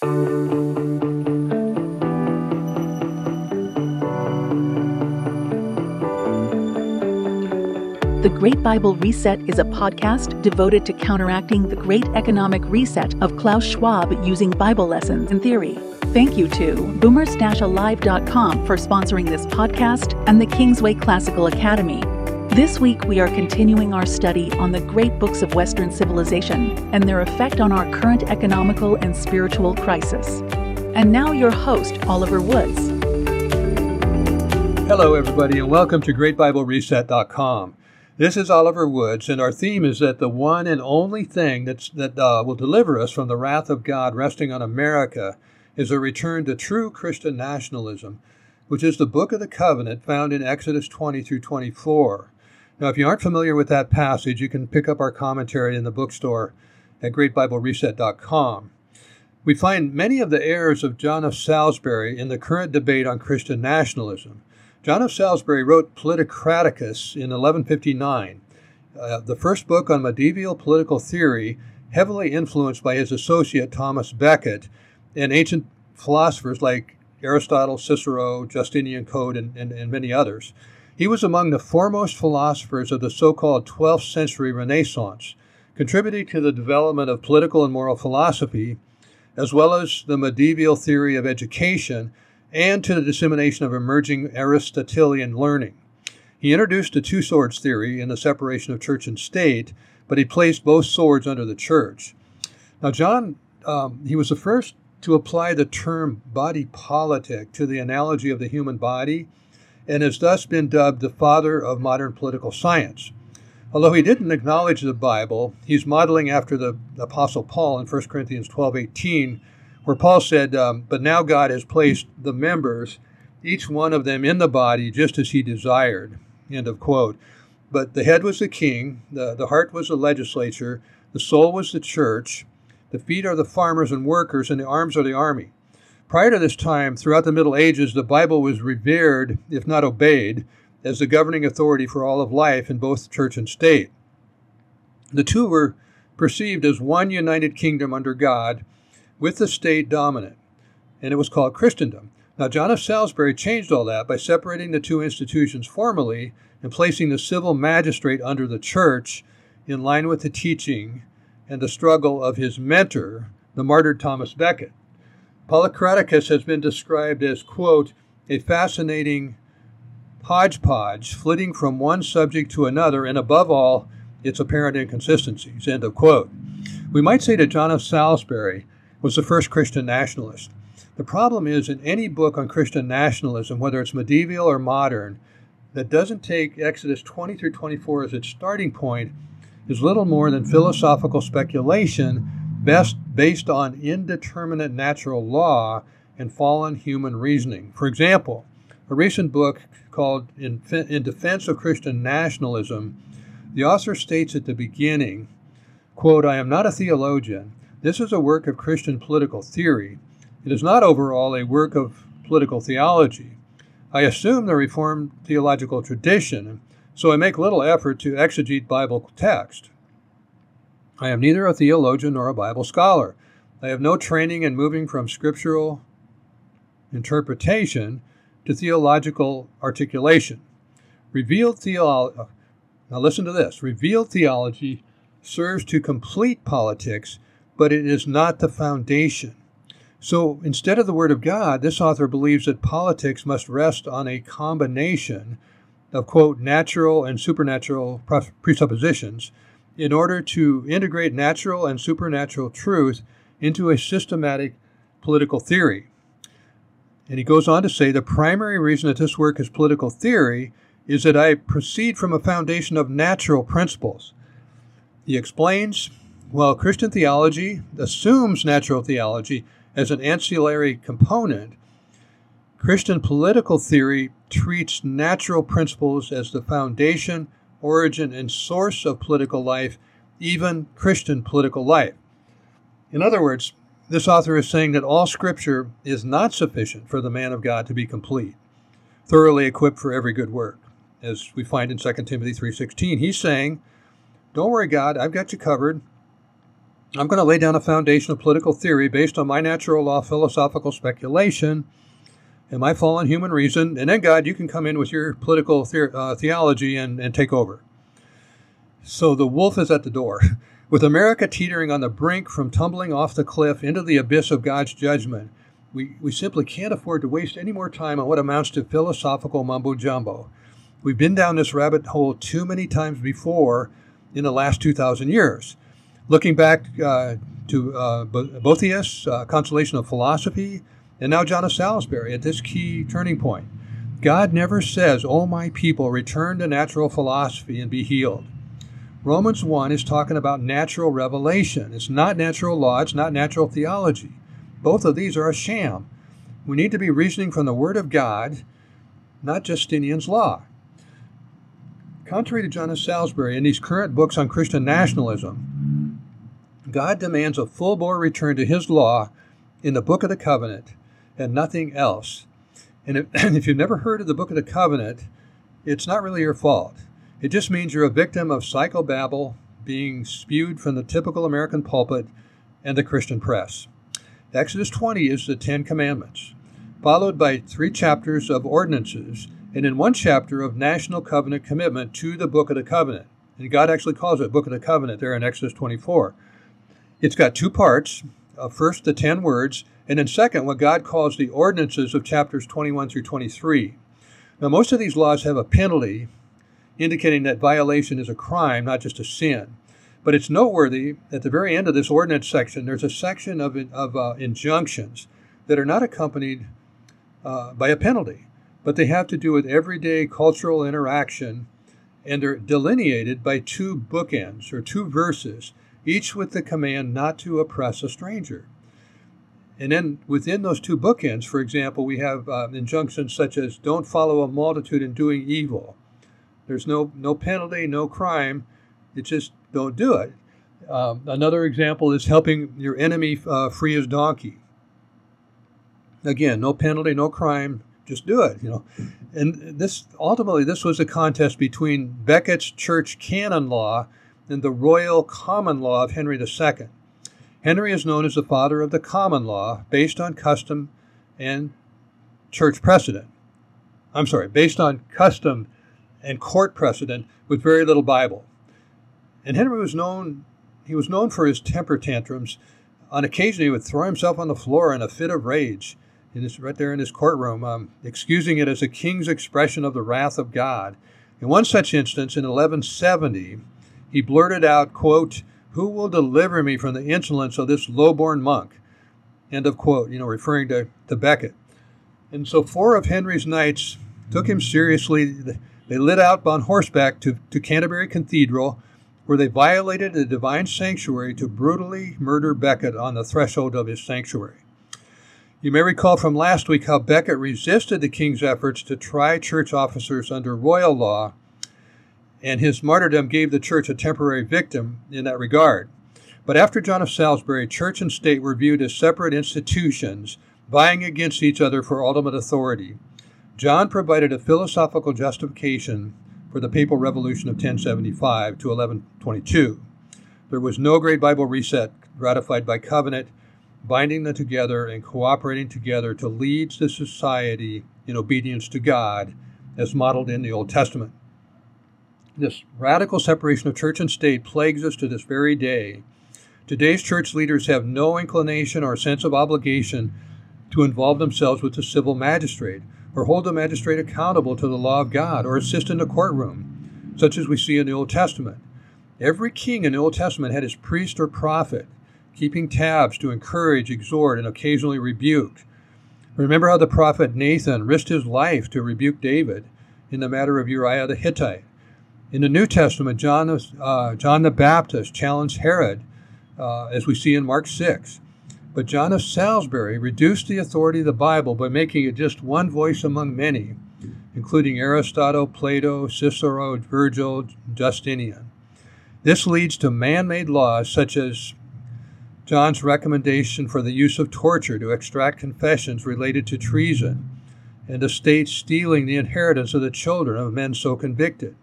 The Great Bible Reset is a podcast devoted to counteracting the great economic reset of Klaus Schwab using Bible lessons and theory. Thank you to boomers-alive.com for sponsoring this podcast and the Kingsway Classical Academy. This week, we are continuing our study on the great books of Western civilization and their effect on our current economical and spiritual crisis. And now, your host, Oliver Woods. Hello, everybody, and welcome to GreatBibleReset.com. This is Oliver Woods, and our theme is that the one and only thing that's, that uh, will deliver us from the wrath of God resting on America is a return to true Christian nationalism, which is the book of the covenant found in Exodus 20 through 24. Now, if you aren't familiar with that passage, you can pick up our commentary in the bookstore at greatbiblereset.com. We find many of the errors of John of Salisbury in the current debate on Christian nationalism. John of Salisbury wrote Politicraticus in 1159, uh, the first book on medieval political theory, heavily influenced by his associate Thomas Becket and ancient philosophers like Aristotle, Cicero, Justinian Code, and, and, and many others. He was among the foremost philosophers of the so called 12th century Renaissance, contributing to the development of political and moral philosophy, as well as the medieval theory of education and to the dissemination of emerging Aristotelian learning. He introduced the two swords theory in the separation of church and state, but he placed both swords under the church. Now, John, um, he was the first to apply the term body politic to the analogy of the human body and has thus been dubbed the father of modern political science. Although he didn't acknowledge the Bible, he's modeling after the Apostle Paul in 1 Corinthians 12 18, where Paul said, um, But now God has placed the members, each one of them in the body, just as he desired. End of quote. But the head was the king, the, the heart was the legislature, the soul was the church, the feet are the farmers and workers, and the arms are the army. Prior to this time, throughout the Middle Ages, the Bible was revered, if not obeyed, as the governing authority for all of life in both church and state. The two were perceived as one united kingdom under God with the state dominant, and it was called Christendom. Now, John of Salisbury changed all that by separating the two institutions formally and placing the civil magistrate under the church in line with the teaching and the struggle of his mentor, the martyred Thomas Becket. Politicraticus has been described as, quote, a fascinating hodgepodge flitting from one subject to another, and above all, its apparent inconsistencies, end of quote. We might say that John of Salisbury, was the first Christian nationalist. The problem is, in any book on Christian nationalism, whether it's medieval or modern, that doesn't take Exodus 20 through 24 as its starting point, is little more than philosophical speculation best based on indeterminate natural law and fallen human reasoning. For example, a recent book called In, In Defense of Christian Nationalism, the author states at the beginning, quote, I am not a theologian, this is a work of Christian political theory. It is not overall a work of political theology. I assume the Reformed theological tradition, so I make little effort to exegete Bible text. I am neither a theologian nor a Bible scholar. I have no training in moving from scriptural interpretation to theological articulation. Revealed theology, now listen to this revealed theology serves to complete politics but it is not the foundation. So instead of the Word of God, this author believes that politics must rest on a combination of, quote, natural and supernatural presuppositions in order to integrate natural and supernatural truth into a systematic political theory. And he goes on to say the primary reason that this work is political theory is that I proceed from a foundation of natural principles. He explains while Christian theology assumes natural theology as an ancillary component, Christian political theory treats natural principles as the foundation, origin, and source of political life, even Christian political life. In other words, this author is saying that all scripture is not sufficient for the man of God to be complete, thoroughly equipped for every good work. As we find in 2 Timothy 3:16, he's saying, "Don't worry, God, I've got you covered. I'm going to lay down a foundation of political theory based on my natural law philosophical speculation and my fallen human reason, and then, God, you can come in with your political the- uh, theology and, and take over. So the wolf is at the door. With America teetering on the brink from tumbling off the cliff into the abyss of God's judgment, we, we simply can't afford to waste any more time on what amounts to philosophical mumbo jumbo. We've been down this rabbit hole too many times before in the last 2,000 years. Looking back uh, to uh, Boethius, uh, Consolation of Philosophy, and now John of Salisbury at this key turning point. God never says, O my people, return to natural philosophy and be healed. Romans 1 is talking about natural revelation. It's not natural law, it's not natural theology. Both of these are a sham. We need to be reasoning from the Word of God, not Justinian's law. Contrary to John of Salisbury in these current books on Christian nationalism, God demands a full bore return to His law in the Book of the Covenant and nothing else. And if, and if you've never heard of the Book of the Covenant, it's not really your fault. It just means you're a victim of psychobabble being spewed from the typical American pulpit and the Christian press. Exodus 20 is the Ten Commandments, followed by three chapters of ordinances and in one chapter of national covenant commitment to the Book of the Covenant. And God actually calls it Book of the Covenant there in Exodus 24. It's got two parts. Uh, first, the ten words, and then second, what God calls the ordinances of chapters 21 through 23. Now, most of these laws have a penalty indicating that violation is a crime, not just a sin. But it's noteworthy at the very end of this ordinance section, there's a section of, of uh, injunctions that are not accompanied uh, by a penalty but they have to do with everyday cultural interaction and are delineated by two bookends or two verses, each with the command not to oppress a stranger. And then within those two bookends, for example, we have uh, injunctions such as don't follow a multitude in doing evil. There's no, no penalty, no crime. It's just don't do it. Um, another example is helping your enemy uh, free his donkey. Again, no penalty, no crime, just do it, you know. And this ultimately this was a contest between Becket's church canon law and the royal common law of Henry II. Henry is known as the father of the common law based on custom and church precedent. I'm sorry, based on custom and court precedent with very little Bible. And Henry was known he was known for his temper tantrums. On occasion he would throw himself on the floor in a fit of rage in this, right there in his courtroom, um, excusing it as a king's expression of the wrath of God. In one such instance, in 1170, he blurted out, quote, Who will deliver me from the insolence of this low-born monk? End of quote, you know, referring to, to Becket. And so four of Henry's knights took him seriously. They lit out on horseback to, to Canterbury Cathedral, where they violated the divine sanctuary to brutally murder Becket on the threshold of his sanctuary. You may recall from last week how Becket resisted the king's efforts to try church officers under royal law, and his martyrdom gave the church a temporary victim in that regard. But after John of Salisbury, church and state were viewed as separate institutions, vying against each other for ultimate authority. John provided a philosophical justification for the papal revolution of 1075 to 1122. There was no great Bible reset ratified by covenant binding them together and cooperating together to lead the society in obedience to God as modeled in the Old Testament. This radical separation of church and state plagues us to this very day. Today's church leaders have no inclination or sense of obligation to involve themselves with the civil magistrate or hold the magistrate accountable to the law of God or assist in the courtroom, such as we see in the Old Testament. Every king in the Old Testament had his priest or prophet keeping tabs to encourage, exhort, and occasionally rebuke. Remember how the prophet Nathan risked his life to rebuke David in the matter of Uriah the Hittite. In the New Testament, John, uh, John the Baptist challenged Herod, uh, as we see in Mark 6. But John of Salisbury reduced the authority of the Bible by making it just one voice among many, including Aristotle, Plato, Cicero, Virgil, Justinian. This leads to man made laws such as John's recommendation for the use of torture to extract confessions related to treason, and the state stealing the inheritance of the children of men so convicted.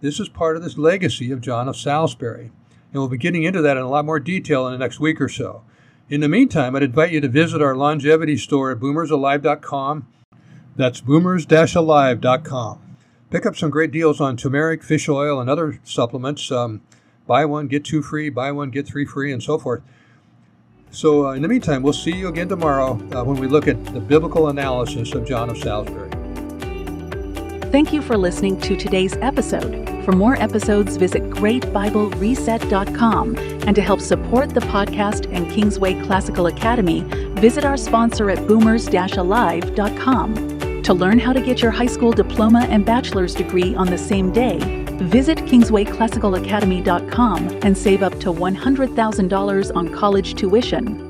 This is part of this legacy of John of Salisbury. and we'll be getting into that in a lot more detail in the next week or so. In the meantime, I'd invite you to visit our longevity store at boomersalive.com. That's boomers-alive.com. Pick up some great deals on turmeric, fish oil, and other supplements. Um, buy one, get two free, buy one, get three free, and so forth. So, uh, in the meantime, we'll see you again tomorrow uh, when we look at the biblical analysis of John of Salisbury. Thank you for listening to today's episode. For more episodes, visit greatbiblereset.com. And to help support the podcast and Kingsway Classical Academy, visit our sponsor at boomers alive.com. To learn how to get your high school diploma and bachelor's degree on the same day, visit kingswayclassicalacademy.com and save up to $100,000 on college tuition.